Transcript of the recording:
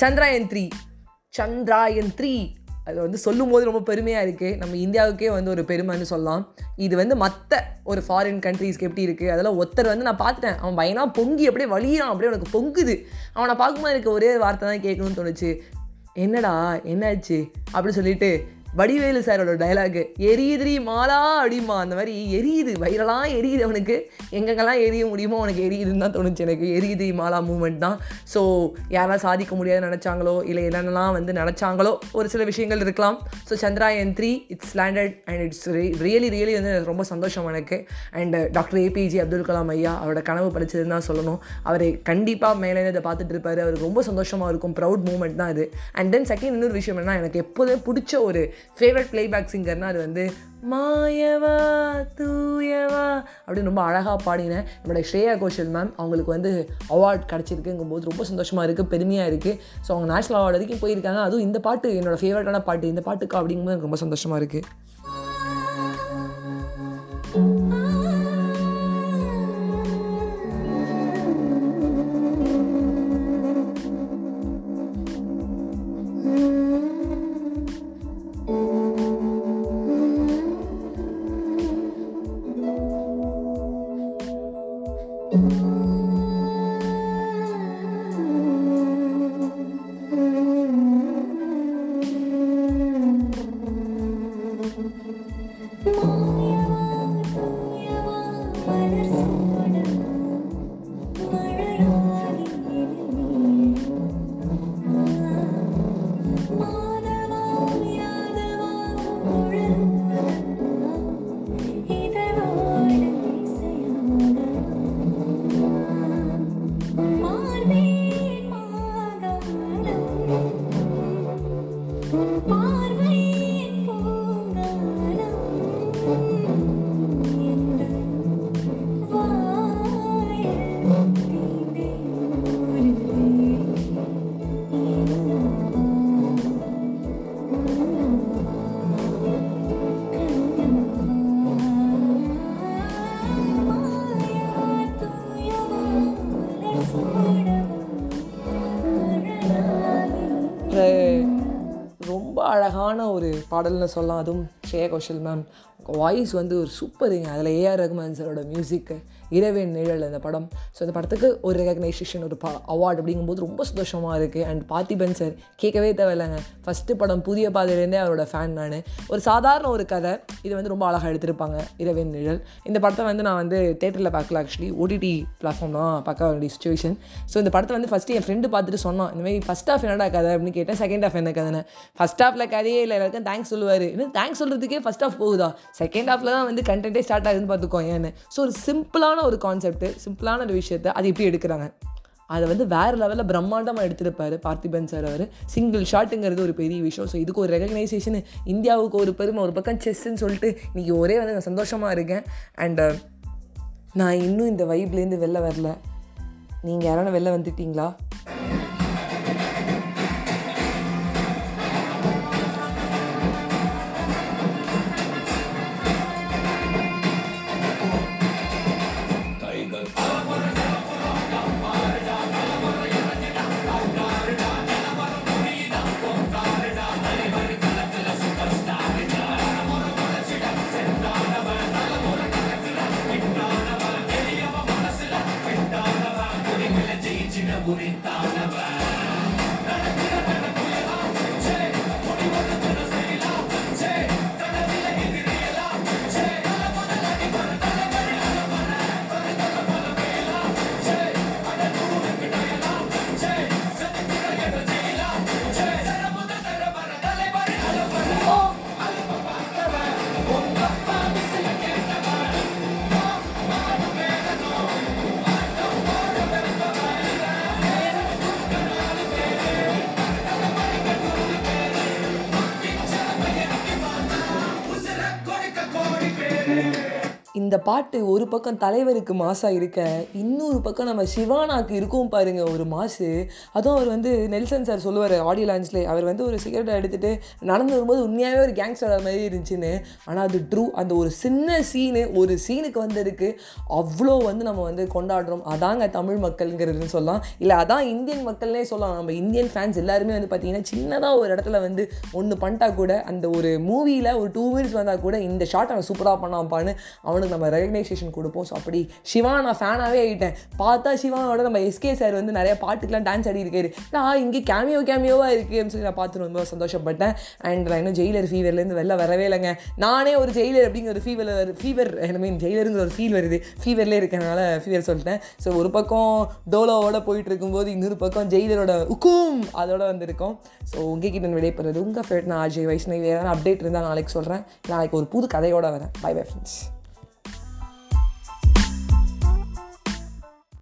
Chandrayaan three Chandrayaan three அது வந்து சொல்லும் போது ரொம்ப பெருமையாக இருக்குது நம்ம இந்தியாவுக்கே வந்து ஒரு பெருமைன்னு சொல்லலாம். இது வந்து மற்ற ஒரு ஃபாரின் கண்ட்ரீஸ்க்கு எப்படி இருக்குது அதெல்லாம் ஒருத்தர் வந்து நான் பார்த்துட்டேன். அவன் பயனாக பொங்கி அப்படியே வழியான் அப்படியே உனக்கு பொங்குது. அவனை பார்க்கும்போது எனக்கு ஒரே வார்த்தை தான் கேட்கணும்னு தோணுச்சு. என்னடா? என்னாச்சு? அப்படி சொல்லிட்டு வடிவேலு சாரோட டைலாகு எரியுதுரி மாலா அப்படிமா அந்த மாதிரி எரியுது வயிறெல்லாம் எரியுது அவனுக்கு. எங்கெங்கெல்லாம் எரிய முடியுமோ அவனுக்கு எரியுதுன்னு தான் தோணுச்சு எனக்கு. எரியுதிரி மாலா மூமெண்ட் தான். ஸோ யாரெல்லாம் சாதிக்க முடியாது நினச்சாங்களோ இல்லை என்னென்னலாம் வந்து நினச்சாங்களோ ஒரு சில விஷயங்கள் இருக்கலாம். So Chandrayaan three it's landed and it's really really வந்து எனக்கு ரொம்ப சந்தோஷம் எனக்கு. And doctor APJ Abdul Kalam ஐயா அவரோட கனவு படிச்சதுன்னு தான் சொல்லணும். அவரை கண்டிப்பாக மேலே இதை பார்த்துட்டு இருப்பார். அவருக்கு ரொம்ப சந்தோஷமாக இருக்கும். ப்ரௌட் மூமெண்ட் தான் அது அண்ட் தென் செகண்ட் இன்னொரு விஷயம் என்ன எனக்கு எப்போதும் பிடிச்ச ஒரு ஃபேவரட் பிளேபேக் சிங்கர்னால் அது வந்து மாயவா தூயவா அப்படின்னு ரொம்ப அழகாக பாடினேன் என்னோட ஸ்ரேயா கோஷல் மேம் அவங்களுக்கு வந்து அவார்ட் கிடச்சிருக்குங்கும் போது ரொம்ப சந்தோஷமாக இருக்குது பெருமையாக இருக்குது ஸோ அவங்க நேஷனல் அவார்டு வரைக்கும் போயிருக்காங்க. அதுவும் இந்த பாட்டு என்னோடய ஃபேவரட்டான பாட்டு இந்த பாட்டுக்கா அப்படிங்கும்போது எனக்கு ரொம்ப சந்தோஷமாக இருக்குது அழகான ஒரு பாடல்னு சொல்லலாம். அதுவும் ஸ்ரேயா கோஷல் மேம் வாய்ஸ் வந்து ஒரு சூப்பருங்க அதில் ஏஆர் ரகுமான் சாரோட மியூசிக்கு இரவின் நிழல் அந்த படம். ஸோ அந்த படத்துக்கு ஒரு ரெகக்னைசேஷன் ஒரு பா அவார்டு அப்படிங்கும்போது ரொம்ப சந்தோஷமாக இருக்குது அண்ட் பார்த்திபன் சார் கேட்கவே தேவையில்லைங்க. ஃபஸ்ட்டு படம் புதிய பாதையிலேருந்தே அவரோட ஃபேன் நான். ஒரு சாதாரண ஒரு கதை. இது வந்து ரொம்ப அழகாக எடுத்திருப்பாங்க. இரவின் நிழல். இந்த படத்தை வந்து நான் வந்து தேட்டரில் பார்க்கல ஆக்சுவலி ஓடிடி பிளாட்ஃபார்ம் தான் பார்க்க வேண்டிய சுச்சுவேஷன் ஸோ இந்த படத்தை வந்து ஃபஸ்ட்டு என் ஃப்ரெண்டு பார்த்துட்டு சொன்னான். இந்த மாதிரி ஃபஸ்ட் ஹாஃப் என்னடா கதை அப்படின்னு கேட்டேன். செகண்ட் ஹாஃப் என்ன கதை ஃபஸ்ட் ஹாஃபில் கதையே இல்லை. எல்லாருக்கும் தேங்க்ஸ் சொல்லுவார். இன்னும் தேங்க்ஸ் சொல்கிறதுக்கே ஃபஸ்ட் ஹாஃப் போகுதா? செகண்ட் ஹாஃபில் தான் வந்து கண்டென்ட்டே ஸ்டார்ட் ஆகுதுன்னு பார்த்துக்கோ ஏன்னு ஸோ ஒரு சிம்பிளான ஒரு கான்செப்ட் சிம்பிளான ஒரு விஷயத்தை அது எப்படி எடுக்கிறாங்க? அதை வந்து வேறு லெவலில் பிரம்மாண்டமாக எடுத்திருப்பார் பார்த்திபன் சார் அவர். சிங்கிள் ஷாட்டுங்கிறது ஒரு பெரிய விஷயம். ஸோ இதுக்கு ஒரு ரெகக்னைசேஷன் இந்தியாவுக்கு ஒரு பெருமை ஒரு பக்கம் செஸ்ன்னு சொல்லிட்டு இன்றைக்கி ஒரே வந்து நான் சந்தோஷமாக இருக்கேன். அண்டு uh, நான் இன்னும் இந்த வைப்லேருந்து வெளில வரல. நீங்கள் யாரான வெளில வந்துட்டீங்களா? இந்த பாட்டு ஒரு பக்கம் தலைவருக்கு மாசாக இருக்க இன்னொரு பக்கம் நம்ம சிவானாக்கு இருக்கும் பாருங்க ஒரு மாசு. அதுவும் அவர் வந்து நெல்சன் சார் சொல்லுவார் ஆடியோ லான்ச்சில் அவர் வந்து ஒரு சிகரெட்டை எடுத்துகிட்டு நடந்து வரும்போது உண்மையாகவே ஒரு கேங்ஸ்டர் மாதிரி இருந்துச்சுன்னு. ஆனால் அது ட்ரூ அந்த ஒரு சின்ன சீனு ஒரு சீனுக்கு வந்ததுக்கு அவ்வளோ வந்து நம்ம வந்து கொண்டாடுறோம். அதாங்க தமிழ் மக்கள்ங்கிறதுன்னு சொல்லலாம். இல்லை அதான் இந்தியன் மக்கள்னே சொல்லலாம். நம்ம இந்தியன் ஃபேன்ஸ் எல்லாருமே வந்து பார்த்தீங்கன்னா சின்னதாக ஒரு இடத்துல வந்து ஒன்று பண்ணிட்டா கூட அந்த ஒரு மூவியில் ஒரு டூ மினிட்ஸ் வந்தால் கூட இந்த ஷாட் அவன் சூப்பராக பண்ணாப்பான்னு அவனுக்கு நம்ம ரெகக்னைசேஷன் கொடுப்போம். ஸோ அப்படி சிவா நான் ஃபேனாகவே ஆகிட்டேன் பார்த்தா சிவானோட நம்ம எஸ்கே சார் வந்து நிறைய பாட்டுக்கெலாம் டான்ஸ் ஆடி இருக்காரு. நான் இங்கே கேமியோ கேமியோவாக இருக்குன்னு சொல்லி நான் பார்த்து ரொம்ப சந்தோஷப்பட்டேன். அண்ட் நான் இன்னும் ஜெயிலர் ஃபீவர்லேருந்து வெளில வரவே இல்லைங்க. நானே ஒரு ஜெயிலர் அப்படிங்கிற ஒரு ஃபீவர் ஃபீவர் ஐ மீன் ஜெயிலருங்கிற ஒரு ஃபீல் வருது. ஃபீவர்லேயே இருக்கனால ஃபீவர் சொல்லிட்டேன். ஸோ ஒரு பக்கம் டோலோவோட போயிட்டு இருக்கும்போது இன்னொரு பக்கம் ஜெயிலரோட உக்கும் அதோட வந்திருக்கோம். ஸோ உங்ககிட்ட விடைபெறது உங்கள் ஃபேவரட் நான் அஜய் வைஷ்ணவி. வேறு அப்டேட் இருந்தால் நாளைக்கு சொல்கிறேன் நாளைக்கு ஒரு புது கதையோட வரேன். By bye friends